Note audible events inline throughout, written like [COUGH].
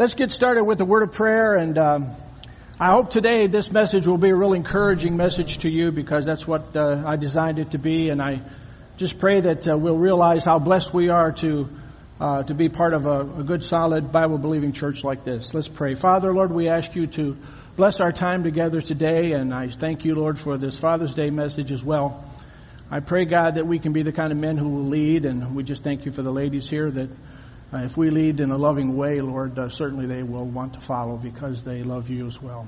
Let's get started with the word of prayer and um, I hope today this message will be a real encouraging message to you because that's what uh, I designed it to be and I just pray that uh, we'll realize how blessed we are to uh, to be part of a, a good solid Bible believing church like this. Let's pray. Father, Lord, we ask you to bless our time together today and I thank you, Lord, for this Father's Day message as well. I pray, God, that we can be the kind of men who will lead and we just thank you for the ladies here that uh, if we lead in a loving way, Lord, uh, certainly they will want to follow because they love you as well.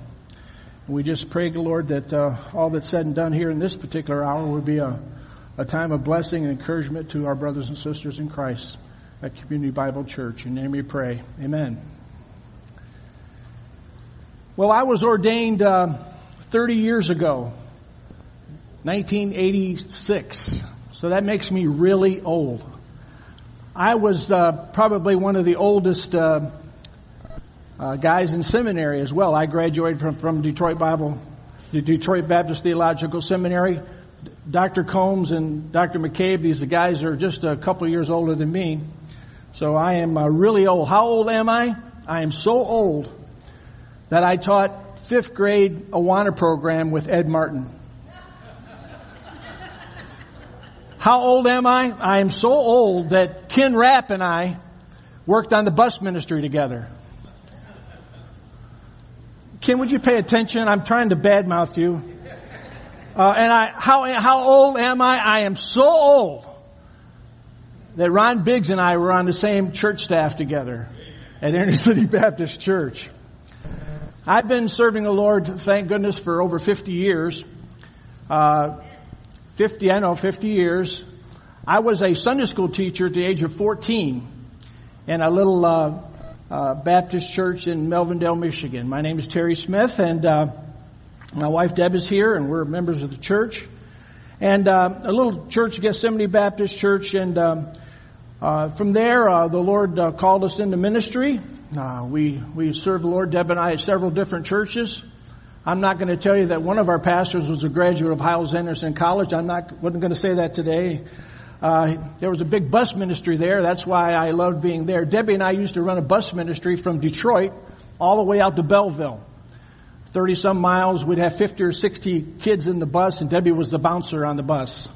And we just pray, Lord, that uh, all that's said and done here in this particular hour would be a, a time of blessing and encouragement to our brothers and sisters in Christ at Community Bible Church. In name we pray. Amen. Well, I was ordained uh, 30 years ago, 1986. So that makes me really old. I was uh, probably one of the oldest uh, uh, guys in seminary as well. I graduated from, from Detroit Bible, the Detroit Baptist Theological Seminary. Dr. Combs and Dr. McCabe, these guys are just a couple years older than me. So I am uh, really old. How old am I? I am so old that I taught fifth grade Awana program with Ed Martin. How old am I? I am so old that Ken Rapp and I worked on the bus ministry together. Ken, would you pay attention? I'm trying to badmouth you. Uh, and I, how, how old am I? I am so old that Ron Biggs and I were on the same church staff together at Inner [LAUGHS] City Baptist Church. I've been serving the Lord, thank goodness, for over 50 years. Uh, 50, I know, 50 years. I was a Sunday school teacher at the age of 14 in a little uh, uh, Baptist church in Melvindale, Michigan. My name is Terry Smith, and uh, my wife Deb is here, and we're members of the church. And uh, a little church, Gethsemane Baptist Church, and um, uh, from there, uh, the Lord called us into ministry. we we served the Lord, Deb and I, at several different churches. I'm not going to tell you that one of our pastors was a graduate of Hyles Anderson College. I'm not, wasn't going to say that today. Uh, there was a big bus ministry there. That's why I loved being there. Debbie and I used to run a bus ministry from Detroit all the way out to Belleville. 30 some miles. We'd have 50 or 60 kids in the bus and Debbie was the bouncer on the bus.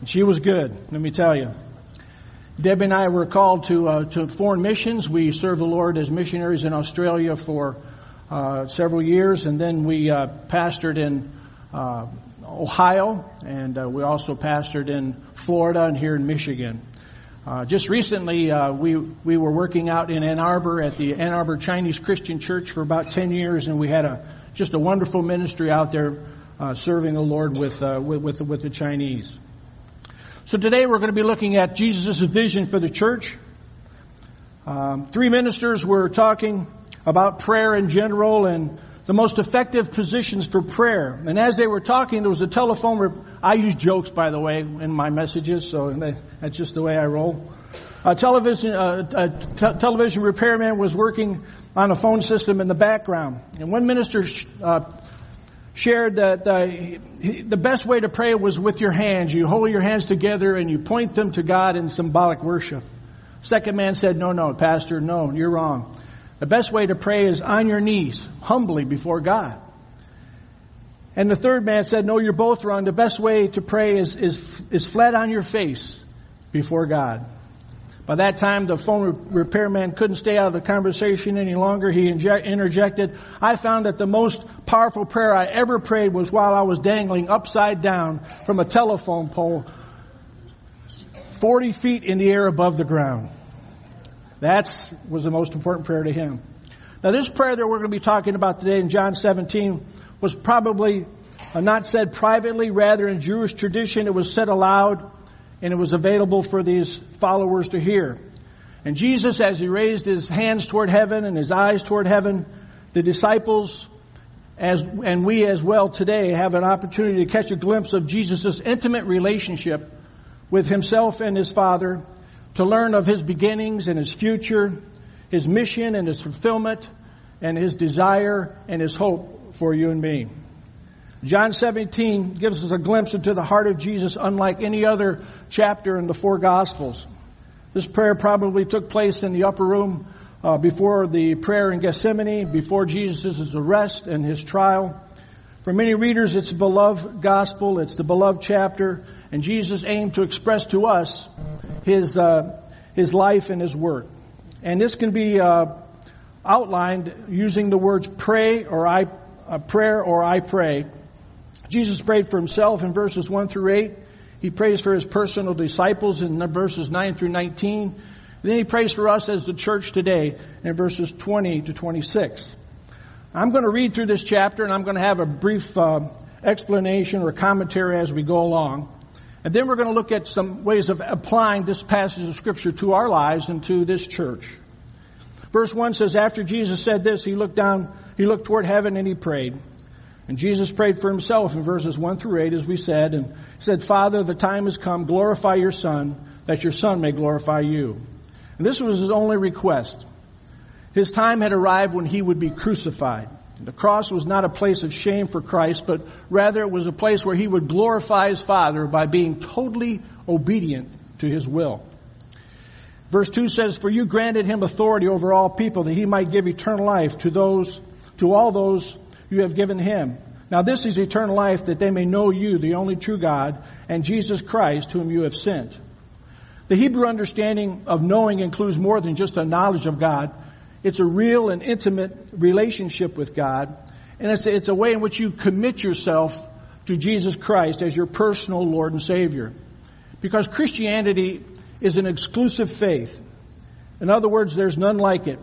And she was good, let me tell you. Debbie and I were called to, uh, to foreign missions. We served the Lord as missionaries in Australia for uh, several years, and then we uh, pastored in uh, Ohio, and uh, we also pastored in Florida and here in Michigan. Uh, just recently, we we were working out in Ann Arbor at the Ann Arbor Chinese Christian Church for about ten years, and we had a just a wonderful ministry out there serving the Lord with, with with with the Chinese. So today we're going to be looking at Jesus' vision for the church. Um, three ministers were talking about prayer in general and the most effective positions for prayer. And as they were talking, there was a telephone. Rep- I use jokes, by the way, in my messages, so that's just the way I roll. A television, uh, a t- television repairman was working on a phone system in the background, and one minister sh- uh, shared that uh, he, the best way to pray was with your hands. You hold your hands together and you point them to God in symbolic worship. Second man said, "No, no, Pastor, no, you're wrong." The best way to pray is on your knees, humbly before God. And the third man said, no, you're both wrong. The best way to pray is, is, is flat on your face before God. By that time, the phone repairman couldn't stay out of the conversation any longer. He interjected, I found that the most powerful prayer I ever prayed was while I was dangling upside down from a telephone pole 40 feet in the air above the ground. That was the most important prayer to him. Now this prayer that we're going to be talking about today in John 17 was probably not said privately, rather in Jewish tradition it was said aloud and it was available for these followers to hear. And Jesus, as he raised his hands toward heaven and his eyes toward heaven, the disciples as, and we as well today have an opportunity to catch a glimpse of Jesus' intimate relationship with himself and his Father to learn of his beginnings and his future, his mission and his fulfillment, and his desire and his hope for you and me. John 17 gives us a glimpse into the heart of Jesus unlike any other chapter in the four gospels. This prayer probably took place in the upper room uh, before the prayer in Gethsemane, before Jesus' arrest and his trial. For many readers, it's a beloved gospel, it's the beloved chapter, and Jesus aimed to express to us his, uh, his life and his work. And this can be uh, outlined using the words pray or I, uh, prayer or I pray. Jesus prayed for himself in verses 1 through 8. He prays for his personal disciples in verses 9 through 19. Then he prays for us as the church today in verses 20 to 26. I'm going to read through this chapter and I'm going to have a brief uh, explanation or commentary as we go along. And then we're going to look at some ways of applying this passage of scripture to our lives and to this church. Verse 1 says, after Jesus said this, he looked down, he looked toward heaven and he prayed. And Jesus prayed for himself in verses 1 through 8, as we said, and said, Father, the time has come, glorify your Son, that your Son may glorify you. And this was his only request. His time had arrived when he would be crucified. The cross was not a place of shame for Christ, but rather it was a place where he would glorify his Father by being totally obedient to his will. Verse 2 says, For you granted him authority over all people that he might give eternal life to those, to all those you have given him. Now this is eternal life that they may know you, the only true God, and Jesus Christ whom you have sent. The Hebrew understanding of knowing includes more than just a knowledge of God. It's a real and intimate relationship with God. And it's a, it's a way in which you commit yourself to Jesus Christ as your personal Lord and Savior. Because Christianity is an exclusive faith. In other words, there's none like it.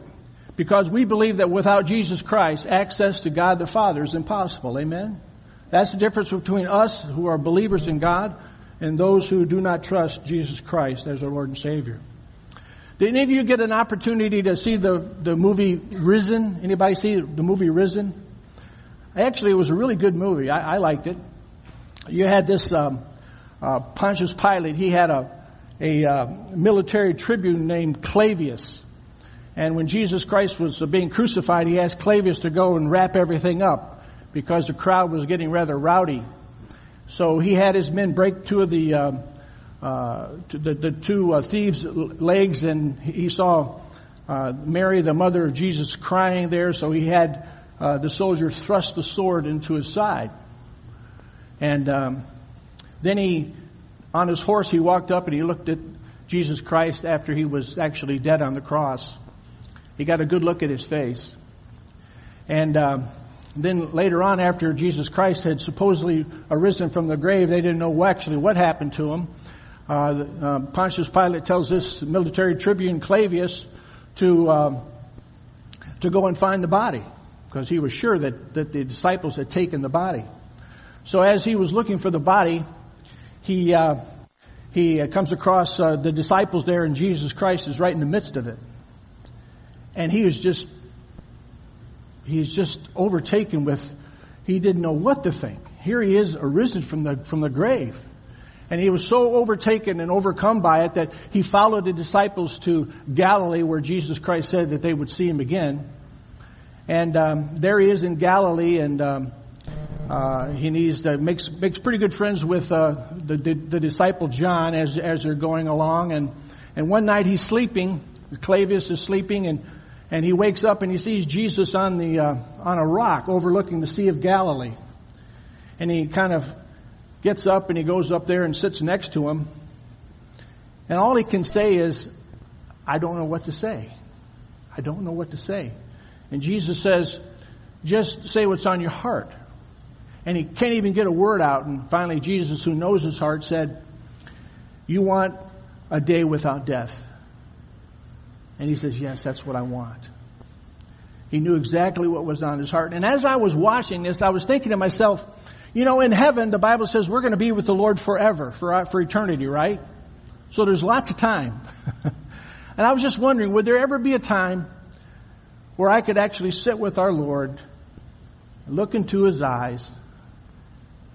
Because we believe that without Jesus Christ, access to God the Father is impossible. Amen? That's the difference between us who are believers in God and those who do not trust Jesus Christ as our Lord and Savior. Did any of you get an opportunity to see the, the movie Risen? Anybody see the movie Risen? Actually, it was a really good movie. I, I liked it. You had this um, uh, Pontius Pilate. He had a a uh, military tribune named Clavius, and when Jesus Christ was being crucified, he asked Clavius to go and wrap everything up because the crowd was getting rather rowdy. So he had his men break two of the uh, uh, the, the, two uh, thieves' legs, and he saw uh, Mary, the mother of Jesus, crying there. So he had uh, the soldier thrust the sword into his side, and um, then he, on his horse, he walked up and he looked at Jesus Christ after he was actually dead on the cross. He got a good look at his face, and. Um, then later on, after Jesus Christ had supposedly arisen from the grave, they didn't know actually what happened to him. Uh, uh, Pontius Pilate tells this military tribune Clavius to uh, to go and find the body because he was sure that that the disciples had taken the body. So as he was looking for the body, he uh, he comes across uh, the disciples there, and Jesus Christ is right in the midst of it, and he was just he's just overtaken with, he didn't know what to think. Here he is arisen from the, from the grave. And he was so overtaken and overcome by it that he followed the disciples to Galilee where Jesus Christ said that they would see him again. And um, there he is in Galilee and um, uh, he needs to, makes, makes pretty good friends with uh, the, the, the disciple John as, as they're going along. And, and one night he's sleeping, Clavius is sleeping and and he wakes up and he sees Jesus on the uh, on a rock overlooking the Sea of Galilee, and he kind of gets up and he goes up there and sits next to him, and all he can say is, "I don't know what to say. I don't know what to say," and Jesus says, "Just say what's on your heart." And he can't even get a word out, and finally Jesus, who knows his heart, said, "You want a day without death." And he says, yes, that's what I want. He knew exactly what was on his heart. And as I was watching this, I was thinking to myself, you know, in heaven, the Bible says we're going to be with the Lord forever, for, uh, for eternity, right? So there's lots of time. [LAUGHS] and I was just wondering, would there ever be a time where I could actually sit with our Lord, look into his eyes,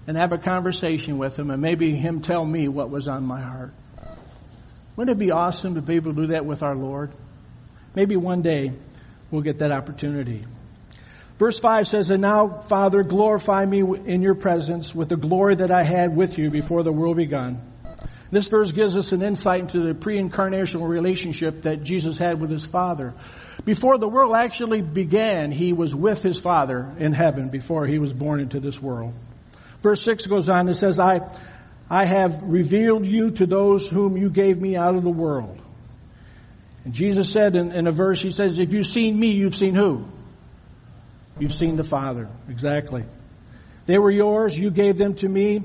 and have a conversation with him, and maybe him tell me what was on my heart? Wouldn't it be awesome to be able to do that with our Lord? Maybe one day we'll get that opportunity. Verse 5 says, And now, Father, glorify me in your presence with the glory that I had with you before the world begun. This verse gives us an insight into the pre-incarnational relationship that Jesus had with his Father. Before the world actually began, he was with his Father in heaven before he was born into this world. Verse 6 goes on and says, I, I have revealed you to those whom you gave me out of the world. And Jesus said in, in a verse, he says, if you've seen me, you've seen who? You've seen the Father. Exactly. They were yours, you gave them to me,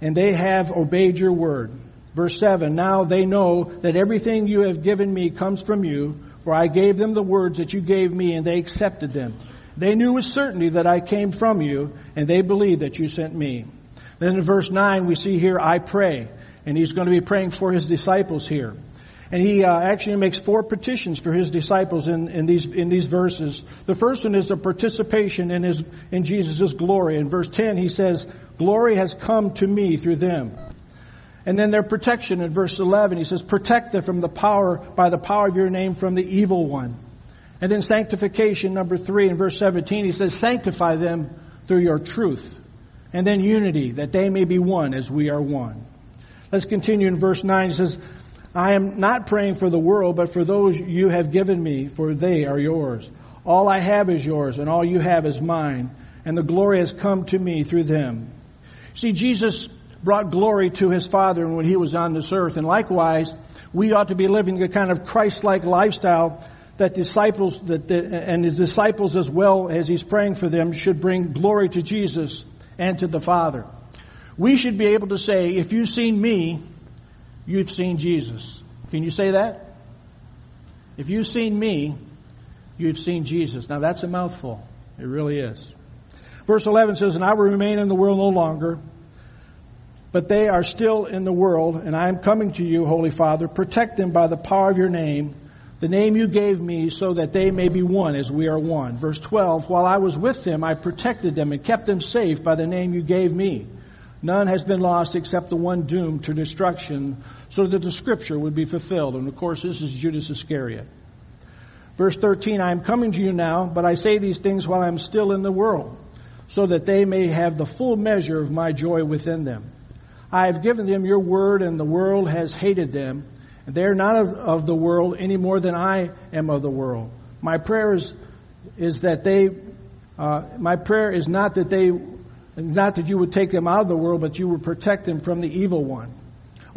and they have obeyed your word. Verse 7, now they know that everything you have given me comes from you, for I gave them the words that you gave me and they accepted them. They knew with certainty that I came from you and they believed that you sent me. Then in verse 9 we see here, I pray. And he's going to be praying for his disciples here. And he uh, actually makes four petitions for his disciples in, in these in these verses. The first one is a participation in his in Jesus' glory. In verse 10 he says, Glory has come to me through them. And then their protection in verse 11, he says, protect them from the power, by the power of your name from the evil one. And then sanctification, number three, in verse 17, he says, sanctify them through your truth. And then unity, that they may be one as we are one. Let's continue in verse 9. He says, I am not praying for the world, but for those you have given me, for they are yours. All I have is yours, and all you have is mine, and the glory has come to me through them. See, Jesus brought glory to his Father when he was on this earth. And likewise, we ought to be living a kind of Christ-like lifestyle that disciples, that the, and his disciples as well as he's praying for them should bring glory to Jesus and to the Father. We should be able to say, if you've seen me, you've seen Jesus. Can you say that? If you've seen me, you've seen Jesus. Now that's a mouthful. It really is. Verse 11 says, and I will remain in the world no longer, but they are still in the world, and I am coming to you, Holy Father. Protect them by the power of your name, the name you gave me, so that they may be one as we are one. Verse 12, while I was with them, I protected them and kept them safe by the name you gave me. None has been lost except the one doomed to destruction, so that the scripture would be fulfilled. And of course, this is Judas Iscariot. Verse 13, I am coming to you now, but I say these things while I am still in the world, so that they may have the full measure of my joy within them. I have given them your word and the world has hated them. They are not of, of, the world any more than I am of the world. My prayer is, is that they, uh, my prayer is not that they, not that you would take them out of the world, but you would protect them from the evil one.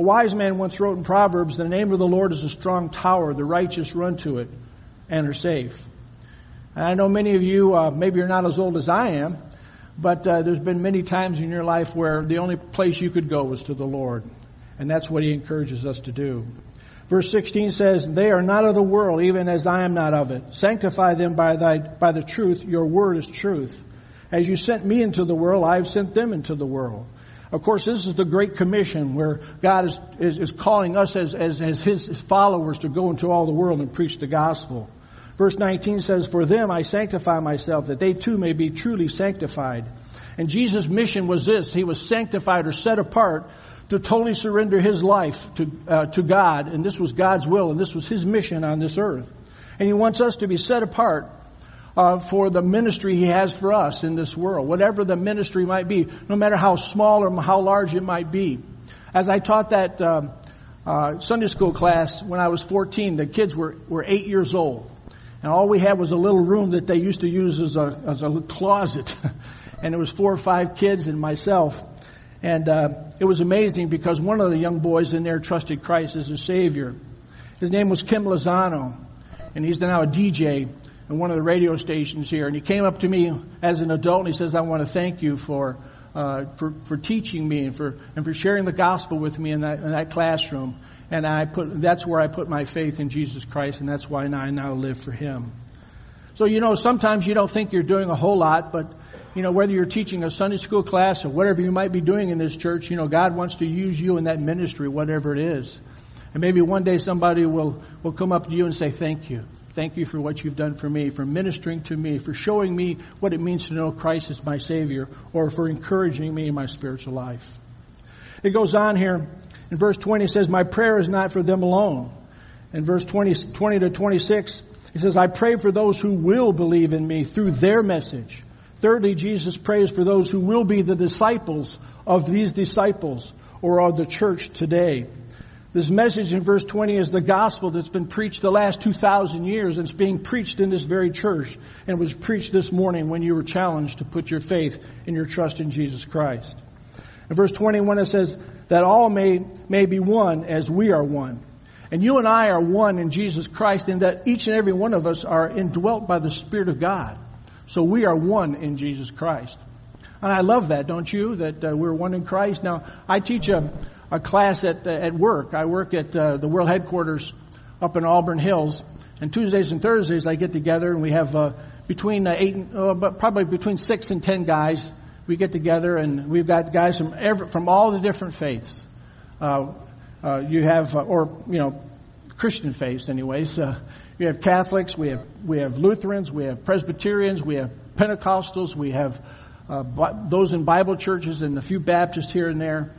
A wise man once wrote in Proverbs, the name of the Lord is a strong tower. The righteous run to it and are safe. And I know many of you, uh, maybe you're not as old as I am, but uh, there's been many times in your life where the only place you could go was to the Lord. And that's what he encourages us to do. Verse 16 says, They are not of the world, even as I am not of it. Sanctify them by thy, by the truth. Your word is truth. As you sent me into the world, I have sent them into the world. Of course, this is the Great Commission where God is, is, is calling us as, as, as His followers to go into all the world and preach the gospel. Verse 19 says, For them I sanctify myself, that they too may be truly sanctified. And Jesus' mission was this. He was sanctified or set apart to totally surrender his life to, uh, to God. And this was God's will, and this was his mission on this earth. And he wants us to be set apart uh, for the ministry he has for us in this world, whatever the ministry might be, no matter how small or how large it might be. As I taught that uh, uh Sunday school class when I was 14, the kids were, were eight years old. And all we had was a little room that they used to use as a, as a closet. [LAUGHS] and it was four or five kids and myself. And uh, it was amazing because one of the young boys in there trusted Christ as a Savior. His name was Kim Lozano, and he's now a DJ in one of the radio stations here. And he came up to me as an adult and he says, "I want to thank you for uh, for for teaching me and for and for sharing the gospel with me in that in that classroom." And I put, that's where I put my faith in Jesus Christ and that's why I now live for Him. So, you know, sometimes you don't think you're doing a whole lot, but, you know, whether you're teaching a Sunday school class or whatever you might be doing in this church, you know, God wants to use you in that ministry, whatever it is. And maybe one day somebody will, will come up to you and say, thank you. Thank you for what you've done for me, for ministering to me, for showing me what it means to know Christ as my Savior, or for encouraging me in my spiritual life. It goes on here. In verse 20 it says, my prayer is not for them alone. In verse 20, 20 to 26, he says, I pray for those who will believe in me through their message. Thirdly, Jesus prays for those who will be the disciples of these disciples or of the church today. This message in verse 20 is the gospel that's been preached the last 2,000 years and it's being preached in this very church and was preached this morning when you were challenged to put your faith and your trust in Jesus Christ. In verse 21 it says that all may, may be one as we are one. And you and I are one in Jesus Christ in that each and every one of us are indwelt by the Spirit of God. So we are one in Jesus Christ. And I love that, don't you? That uh, we're one in Christ. Now, I teach a, a class at, uh, at work. I work at uh, the world headquarters up in Auburn Hills. And Tuesdays and Thursdays I get together and we have uh, between uh, eight, and, uh, but probably between six and ten guys. We get together and we've got guys from every, from all the different faiths. Uh, you have, or you know, Christian faiths, anyways. we have Catholics, we have we have Lutherans, we have Presbyterians, we have Pentecostals, we have those in Bible churches, and a few Baptists here and there.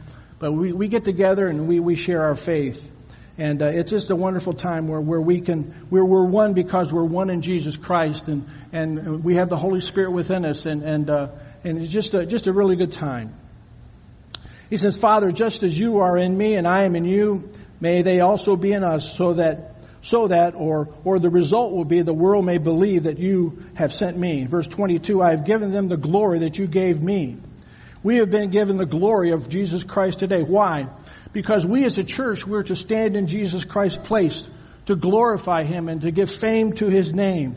But we, we get together and we, we share our faith. And uh, it's just a wonderful time where, where we can, where we're one because we're one in Jesus Christ and, and we have the Holy Spirit within us and, and, uh, and it's just a, just a really good time. He says, Father, just as you are in me and I am in you, may they also be in us so that, so that, or, or the result will be the world may believe that you have sent me. Verse 22, I have given them the glory that you gave me we have been given the glory of Jesus Christ today. Why? Because we as a church, we're to stand in Jesus Christ's place to glorify Him and to give fame to His name.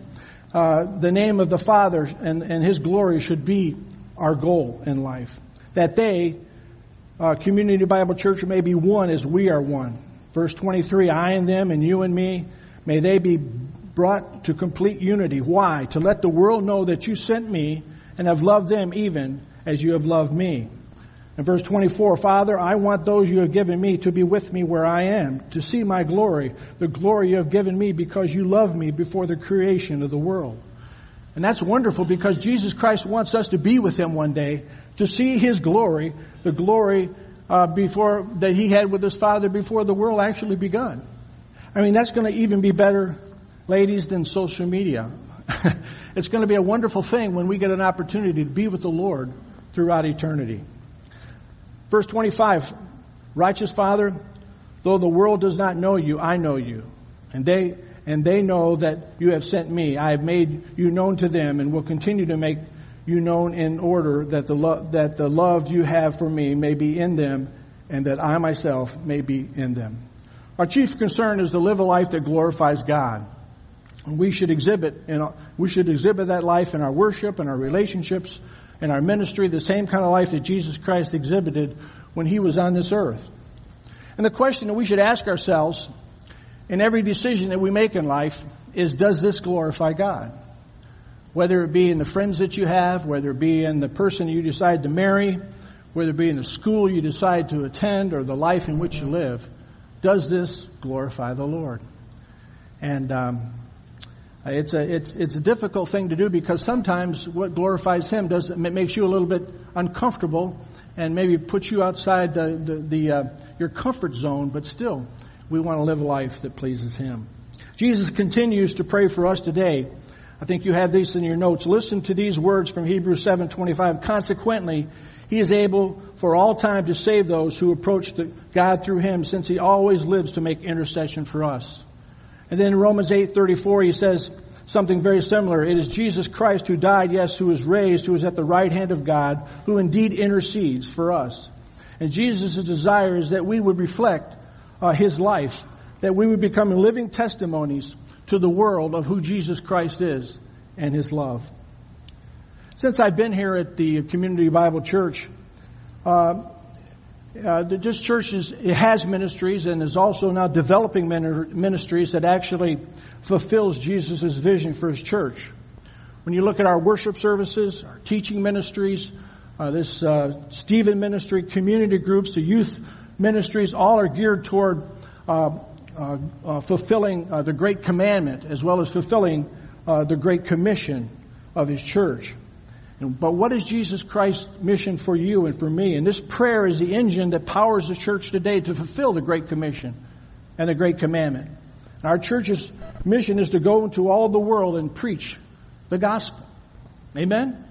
Uh, the name of the Father and, and His glory should be our goal in life. That they, uh, Community Bible Church, may be one as we are one. Verse 23, I and them and you and me, may they be brought to complete unity. Why? To let the world know that you sent me and have loved them even as you have loved me. In verse 24, Father, I want those you have given me to be with me where I am, to see my glory, the glory you have given me because you loved me before the creation of the world. And that's wonderful because Jesus Christ wants us to be with Him one day, to see His glory, the glory uh, before that He had with His Father before the world actually begun. I mean, that's going to even be better, ladies, than social media. [LAUGHS] it's going to be a wonderful thing when we get an opportunity to be with the Lord throughout eternity. Verse 25, righteous Father, though the world does not know you, I know you. And they, and they know that you have sent me. I have made you known to them and will continue to make you known in order that the, lo- that the love you have for me may be in them and that I myself may be in them. Our chief concern is to live a life that glorifies God. We should exhibit, know, we should exhibit that life in our worship and our relationships in our ministry, the same kind of life that Jesus Christ exhibited when he was on this earth. And the question that we should ask ourselves in every decision that we make in life is, does this glorify God? Whether it be in the friends that you have, whether it be in the person you decide to marry, whether it be in the school you decide to attend or the life in which you live, does this glorify the Lord? And um, it's a, it's, it's a difficult thing to do because sometimes what glorifies Him does, it makes you a little bit uncomfortable and maybe puts you outside the, the, the uh, your comfort zone, but still, we want to live a life that pleases Him. Jesus continues to pray for us today. I think you have these in your notes. Listen to these words from Hebrews 7:25. Consequently, he is able for all time to save those who approach God through him since he always lives to make intercession for us. And then in Romans 8:34 he says something very similar. It is Jesus Christ who died, yes, who was raised, who is at the right hand of God, who indeed intercedes for us. And Jesus' desire is that we would reflect uh, his life, that we would become living testimonies to the world of who Jesus Christ is and his love. Since I've been here at the Community Bible Church, uh, uh, this church is, has ministries and is also now developing ministries that actually fulfills Jesus' vision for his church. When you look at our worship services, our teaching ministries, uh, this uh, Stephen ministry, community groups, the youth ministries, all are geared toward uh, uh, uh fulfilling the great commandment as well as fulfilling the great commission of his church. But what is Jesus Christ's mission for you and for me? And this prayer is the engine that powers the church today to fulfill the Great Commission and the Great Commandment. Our church's mission is to go into all the world and preach the gospel. Amen?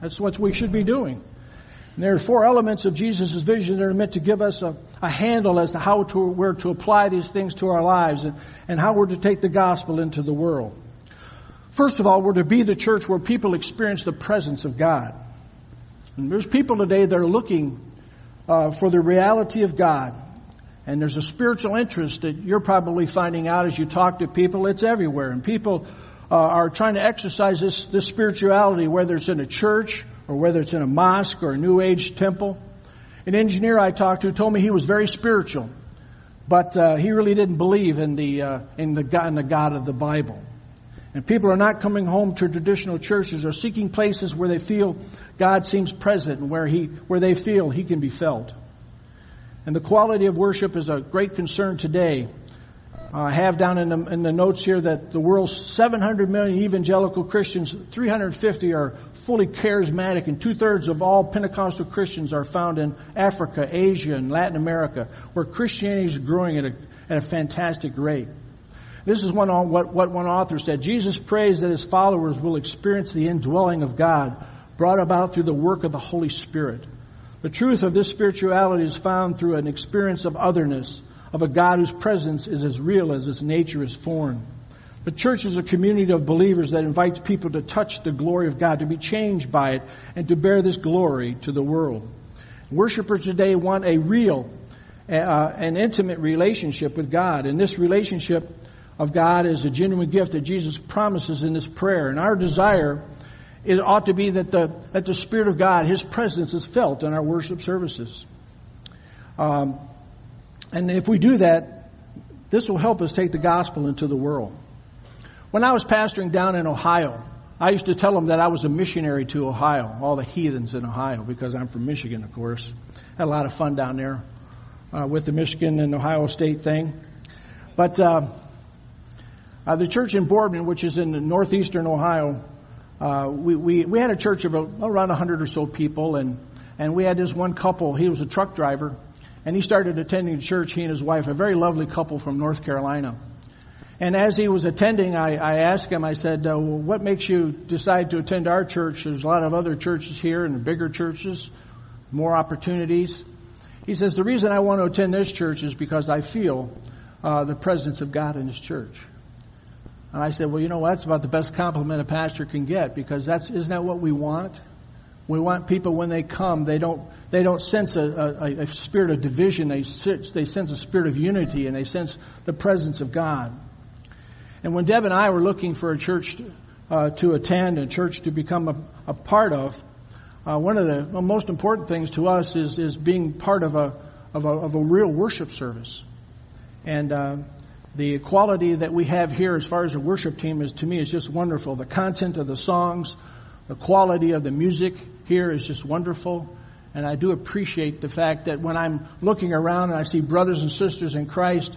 That's what we should be doing. And there are four elements of Jesus' vision that are meant to give us a, a handle as to how to, we're to apply these things to our lives and, and how we're to take the gospel into the world. First of all, we're to be the church where people experience the presence of God. And there's people today that are looking uh, for the reality of God. And there's a spiritual interest that you're probably finding out as you talk to people. It's everywhere. And people uh, are trying to exercise this, this spirituality, whether it's in a church or whether it's in a mosque or a New Age temple. An engineer I talked to told me he was very spiritual, but uh, he really didn't believe in the uh, in the in the God of the Bible. And people are not coming home to traditional churches or seeking places where they feel God seems present and where he, where they feel he can be felt. And the quality of worship is a great concern today. Uh, I have down in the, in the notes here that the world's 700 million evangelical Christians, 350 are fully charismatic and two thirds of all Pentecostal Christians are found in Africa, Asia, and Latin America, where Christianity is growing at a, at a fantastic rate. This is one, what, what one author said. Jesus prays that his followers will experience the indwelling of God brought about through the work of the Holy Spirit. The truth of this spirituality is found through an experience of otherness, of a God whose presence is as real as his nature is foreign. The church is a community of believers that invites people to touch the glory of God, to be changed by it, and to bear this glory to the world. Worshippers today want a real, uh, an intimate relationship with God, and this relationship of God is a genuine gift that Jesus promises in this prayer. And our desire it ought to be that the, that the Spirit of God, His presence is felt in our worship services. Um, and if we do that, this will help us take the gospel into the world. When I was pastoring down in Ohio, I used to tell them that I was a missionary to Ohio, all the heathens in Ohio, because I'm from Michigan, of course. Had a lot of fun down there uh, with the Michigan and Ohio State thing. But uh, uh, the church in Boardman, which is in northeastern Ohio, uh, we, we, we had a church of around 100 or so people, and, and we had this one couple. He was a truck driver, and he started attending church, he and his wife, a very lovely couple from North Carolina. And as he was attending, I, I asked him, I said, uh, well, what makes you decide to attend our church? There's a lot of other churches here and bigger churches, more opportunities. He says, the reason I want to attend this church is because I feel uh, the presence of God in this church. And I said, well, you know what? That's about the best compliment a pastor can get because that's, isn't that what we want? We want people when they come, they don't, they don't sense a, a, a spirit of division. They, they sense a spirit of unity and they sense the presence of God. And when Deb and I were looking for a church uh, to attend, a church to become a, a part of, uh, one of the most important things to us is, is being part of a, of a, of a real worship service. And uh, the quality that we have here as far as the worship team is to me is just wonderful. The content of the songs, the quality of the music here is just wonderful. And I do appreciate the fact that when I'm looking around and I see brothers and sisters in Christ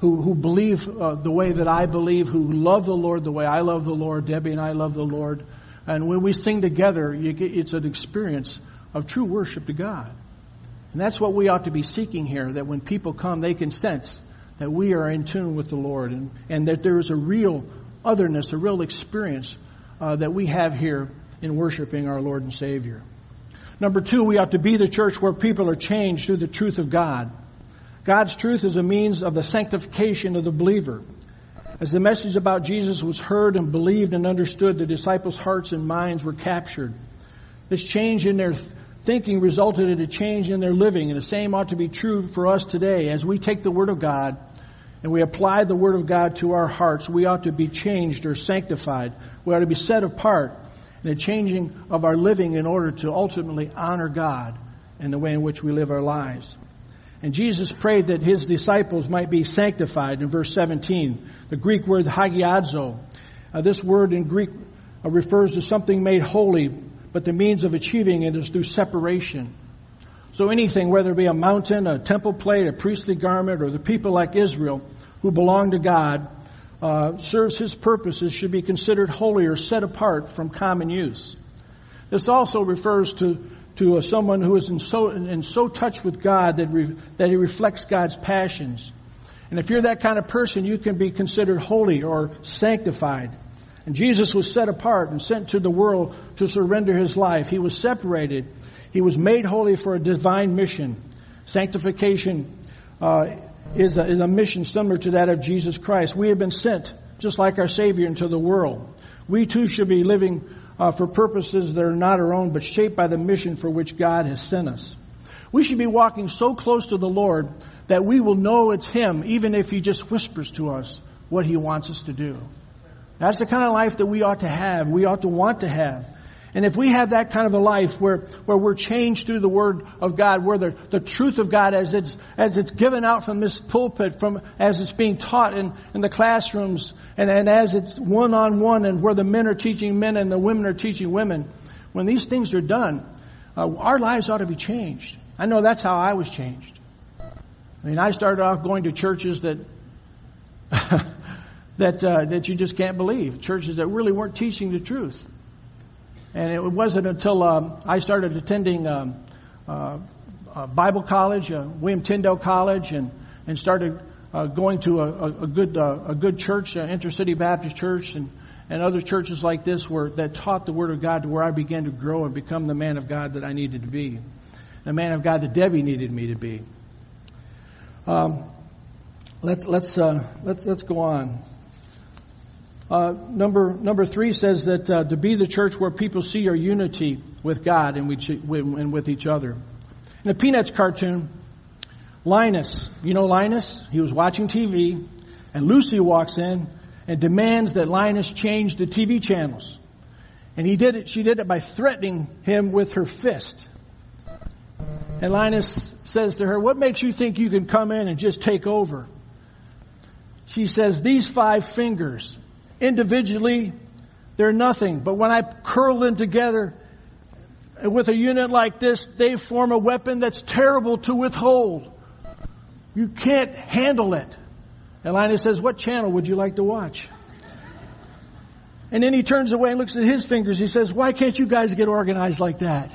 who, who believe uh, the way that I believe, who love the Lord the way I love the Lord, Debbie and I love the Lord. And when we sing together, get, it's an experience of true worship to God. And that's what we ought to be seeking here, that when people come, they can sense that we are in tune with the Lord and, and that there is a real otherness, a real experience uh, that we have here in worshiping our Lord and Savior. Number two, we ought to be the church where people are changed through the truth of God. God's truth is a means of the sanctification of the believer. As the message about Jesus was heard and believed and understood, the disciples' hearts and minds were captured. This change in their thinking resulted in a change in their living, and the same ought to be true for us today. As we take the Word of God and we apply the Word of God to our hearts, we ought to be changed or sanctified. We ought to be set apart in the changing of our living in order to ultimately honor God in the way in which we live our lives. And Jesus prayed that his disciples might be sanctified in verse 17. The Greek word hagiadzo. Uh, this word in Greek uh, refers to something made holy, but the means of achieving it is through separation. So anything, whether it be a mountain, a temple plate, a priestly garment, or the people like Israel who belong to God, uh, serves His purposes, should be considered holy or set apart from common use. This also refers to to uh, someone who is in so in so touch with God that re, that he reflects God's passions. And if you're that kind of person, you can be considered holy or sanctified. And Jesus was set apart and sent to the world to surrender his life. He was separated He was made holy for a divine mission. Sanctification uh, is, a, is a mission similar to that of Jesus Christ. We have been sent, just like our Savior, into the world. We too should be living uh, for purposes that are not our own, but shaped by the mission for which God has sent us. We should be walking so close to the Lord that we will know it's Him, even if He just whispers to us what He wants us to do. That's the kind of life that we ought to have. We ought to want to have. And if we have that kind of a life where, where we're changed through the Word of God, where the, the truth of God as it's, as it's given out from this pulpit, from, as it's being taught in, in the classrooms, and, and as it's one on one and where the men are teaching men and the women are teaching women, when these things are done, uh, our lives ought to be changed. I know that's how I was changed. I mean, I started off going to churches that, [LAUGHS] that, uh, that you just can't believe. Churches that really weren't teaching the truth. And it wasn't until um, I started attending um, uh, uh, Bible college, uh, William Tyndale College, and and started uh, going to a, a good uh, a good church, uh, Intercity Baptist Church, and and other churches like this, where that taught the Word of God, to where I began to grow and become the man of God that I needed to be, the man of God that Debbie needed me to be. Um, let's let's let's let's go on. Uh, number number three says that uh, to be the church where people see our unity with God and, we, and with each other. In a Peanuts cartoon, Linus, you know Linus? He was watching TV, and Lucy walks in and demands that Linus change the TV channels. And he did it. She did it by threatening him with her fist. And Linus says to her, "What makes you think you can come in and just take over?" She says, "These five fingers." Individually, they're nothing. But when I curl them together with a unit like this, they form a weapon that's terrible to withhold. You can't handle it. And says, what channel would you like to watch? And then he turns away and looks at his fingers. He says, why can't you guys get organized like that?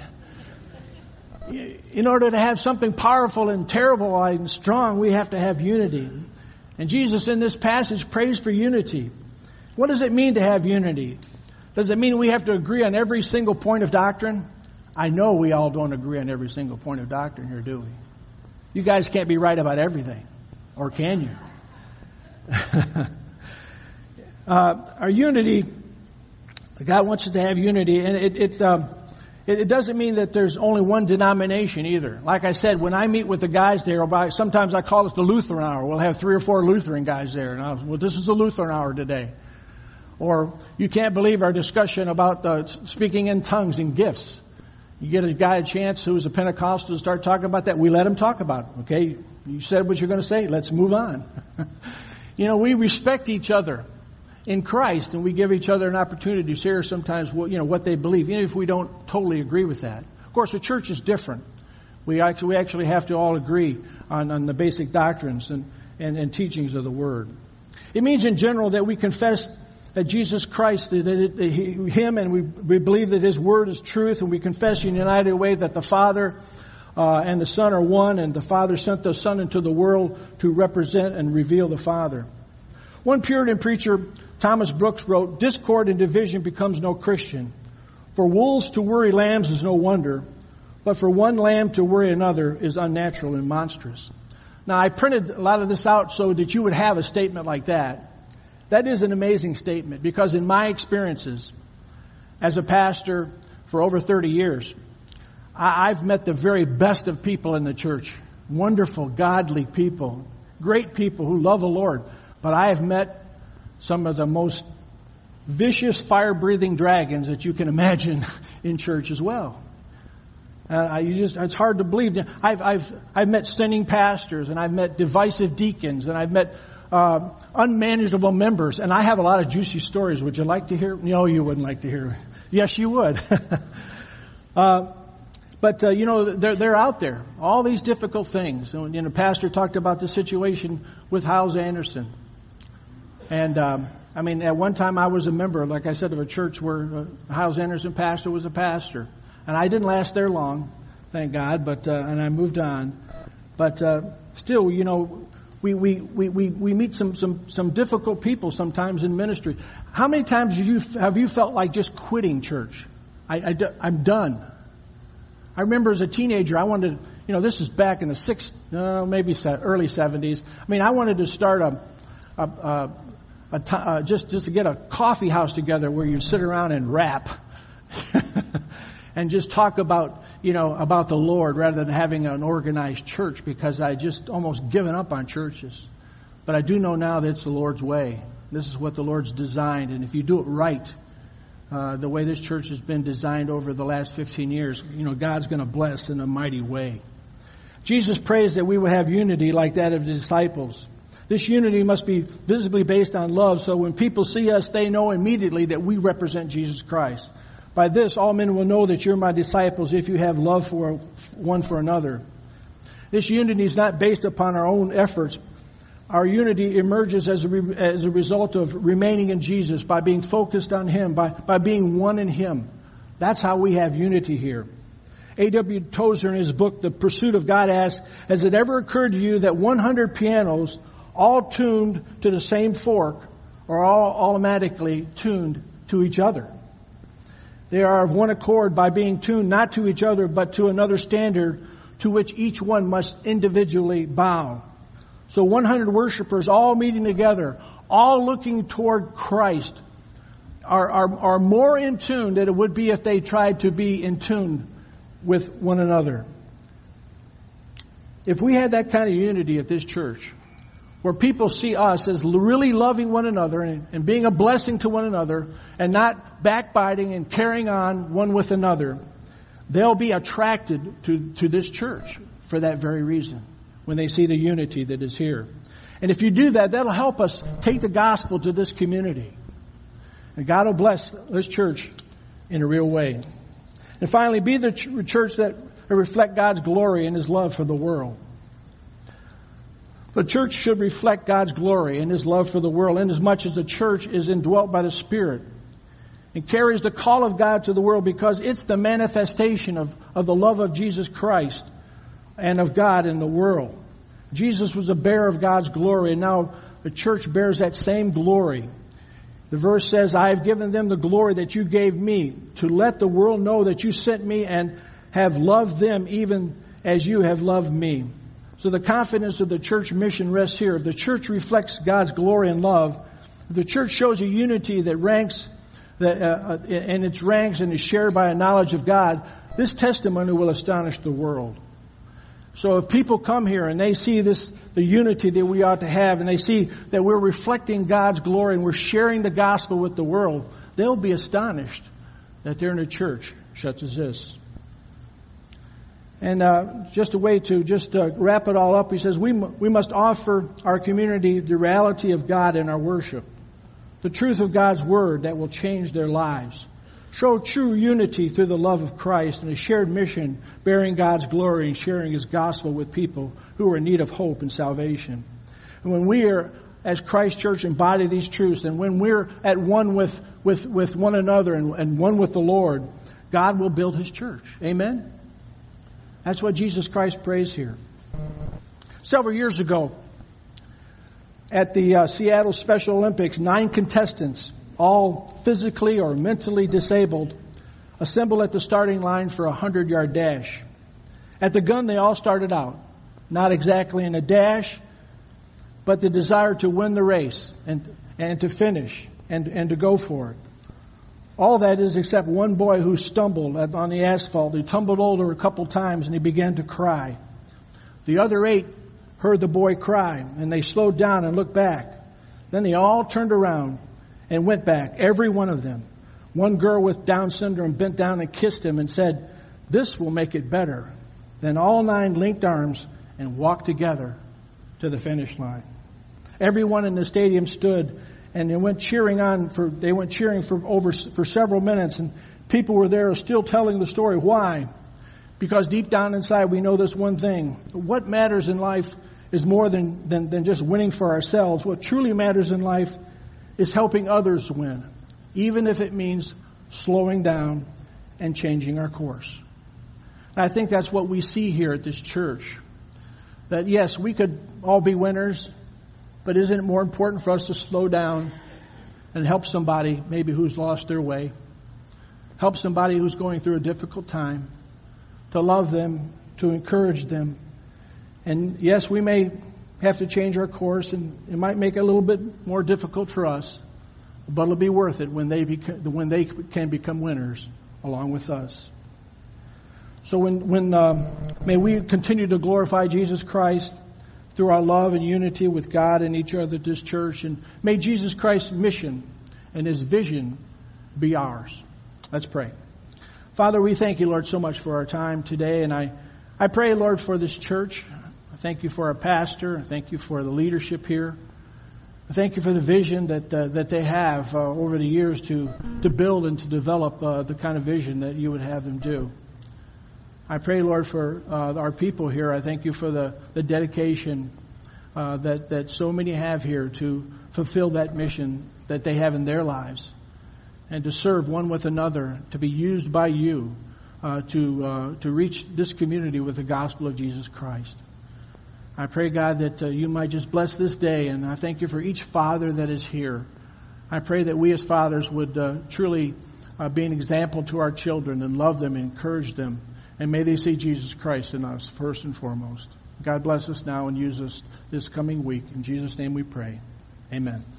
In order to have something powerful and terrible and strong, we have to have unity. And Jesus in this passage prays for unity. What does it mean to have unity? Does it mean we have to agree on every single point of doctrine? I know we all don't agree on every single point of doctrine here, do we? You guys can't be right about everything. Or can you? [LAUGHS] uh, our unity, God wants us to have unity, and it, it, um, it, it, doesn't mean that there's only one denomination either. Like I said, when I meet with the guys there, sometimes I call it the Lutheran hour. We'll have three or four Lutheran guys there, and I'll, well, this is the Lutheran hour today. Or you can't believe our discussion about uh, speaking in tongues and gifts. You get a guy a chance who's a Pentecostal to start talking about that. We let him talk about it. Okay, you said what you're going to say. Let's move on. [LAUGHS] you know, we respect each other in Christ, and we give each other an opportunity to share sometimes what you know what they believe, even if we don't totally agree with that. Of course, the church is different. We actually, we actually have to all agree on, on the basic doctrines and, and, and teachings of the Word. It means in general that we confess that Jesus Christ, that it, he, Him, and we, we believe that His Word is truth, and we confess in a united way that the Father uh, and the Son are one, and the Father sent the Son into the world to represent and reveal the Father. One Puritan preacher, Thomas Brooks, wrote, Discord and division becomes no Christian. For wolves to worry lambs is no wonder, but for one lamb to worry another is unnatural and monstrous. Now I printed a lot of this out so that you would have a statement like that. That is an amazing statement because in my experiences as a pastor for over 30 years, I've met the very best of people in the church. Wonderful, godly people, great people who love the Lord. But I have met some of the most vicious fire breathing dragons that you can imagine [LAUGHS] in church as well. Uh, just, it's hard to believe. I've, I've, I've met sinning pastors and I've met divisive deacons and I've met uh, unmanageable members, and I have a lot of juicy stories. Would you like to hear? No, you wouldn't like to hear. Yes, you would. [LAUGHS] uh, but uh, you know they're they're out there. All these difficult things. And, you know, Pastor talked about the situation with Hyles Anderson, and um, I mean, at one time I was a member, like I said, of a church where uh, Anderson pastor was a pastor, and I didn't last there long, thank God. But uh, and I moved on. But uh, still, you know, we, we, we, we, we meet some, some, some difficult people sometimes in ministry. How many times have you, have you felt like just quitting church? I, I, I'm done. I remember as a teenager, I wanted, you know, this is back in the six, uh, maybe early seventies. I mean, I wanted to start a, a, a, a t- uh, just just to get a coffee house together where you sit around and rap, [LAUGHS] and just talk about, you know, about the Lord rather than having an organized church because I just almost given up on churches. But I do know now that it's the Lord's way. This is what the Lord's designed, and if you do it right, uh, the way this church has been designed over the last 15 years, you know, God's going to bless in a mighty way. Jesus prays that we will have unity like that of the disciples. This unity must be visibly based on love, so when people see us, they know immediately that we represent Jesus Christ. By this, all men will know that you're my disciples if you have love for one for another. This unity is not based upon our own efforts, our unity emerges as a, re, as a result of remaining in Jesus, by being focused on Him, by, by being one in Him. That's how we have unity here. A.W. Tozer in his book, The Pursuit of God asks, has it ever occurred to you that 100 pianos all tuned to the same fork are all automatically tuned to each other? They are of one accord by being tuned not to each other, but to another standard to which each one must individually bow. So 100 worshipers all meeting together, all looking toward Christ, are, are, are more in tune than it would be if they tried to be in tune with one another. If we had that kind of unity at this church, where people see us as really loving one another and, and being a blessing to one another and not backbiting and carrying on one with another, they'll be attracted to, to this church for that very reason when they see the unity that is here. And if you do that, that'll help us take the gospel to this community. And God will bless this church in a real way. And finally, be the ch- church that reflect God's glory and His love for the world. The church should reflect God's glory and His love for the world inasmuch as the church is indwelt by the Spirit and carries the call of God to the world because it's the manifestation of, of the love of Jesus Christ and of God in the world. Jesus was a bearer of God's glory and now the church bears that same glory. The verse says, I have given them the glory that you gave me to let the world know that you sent me and have loved them even as you have loved me. So the confidence of the church mission rests here. If the church reflects God's glory and love, if the church shows a unity that ranks, that, uh, uh and its ranks and is shared by a knowledge of God, this testimony will astonish the world. So if people come here and they see this, the unity that we ought to have, and they see that we're reflecting God's glory and we're sharing the gospel with the world, they'll be astonished that they're in a church such as this. And uh, just a way to just uh, wrap it all up, he says we m- we must offer our community the reality of God in our worship, the truth of God's word that will change their lives. Show true unity through the love of Christ and a shared mission bearing God's glory and sharing His gospel with people who are in need of hope and salvation. And when we are, as Christ Church, embody these truths and when we're at one with, with, with one another and, and one with the Lord, God will build His church. Amen? That's what Jesus Christ prays here. Several years ago, at the uh, Seattle Special Olympics, nine contestants all physically or mentally disabled, assembled at the starting line for a hundred yard dash. At the gun, they all started out, not exactly in a dash, but the desire to win the race and, and to finish and, and to go for it. All that is except one boy who stumbled on the asphalt. He tumbled over a couple times and he began to cry. The other eight heard the boy cry and they slowed down and looked back. Then they all turned around and went back, every one of them. One girl with Down syndrome bent down and kissed him and said, this will make it better. Then all nine linked arms and walked together to the finish line. Everyone in the stadium stood and they went cheering on for, they went cheering for over, for several minutes and people were there still telling the story. Why? Because deep down inside we know this one thing. What matters in life is more than, than, than just winning for ourselves. What truly matters in life is helping others win, even if it means slowing down and changing our course. And I think that's what we see here at this church. That yes, we could all be winners, but isn't it more important for us to slow down and help somebody maybe who's lost their way, help somebody who's going through a difficult time, to love them, to encourage them. And yes, we may have to change our course and it might make it a little bit more difficult for us, but it'll be worth it when they, become, when they can become winners along with us. So when, when um, may we continue to glorify Jesus Christ through our love and unity with God and each other, at this church, and may Jesus Christ's mission and His vision be ours. Let's pray. Father, we thank you, Lord, so much for our time today, and I, I pray, Lord, for this church. I thank you for our pastor. I thank you for the leadership here. I thank you for the vision that uh, that they have uh, over the years to to build and to develop uh, the kind of vision that you would have them do. I pray, Lord, for uh, our people here. I thank you for the the dedication uh, that that so many have here to fulfill that mission that they have in their lives, and to serve one with another, to be used by you uh, to to reach this community with the gospel of Jesus Christ. I pray, God, that uh, you might just bless this day, and I thank you for each father that is here. I pray that we as fathers would uh, truly uh, be an example to our children and love them and encourage them, and may they see Jesus Christ in us first and foremost. God bless us now and use us this coming week. In Jesus' name we pray. Amen.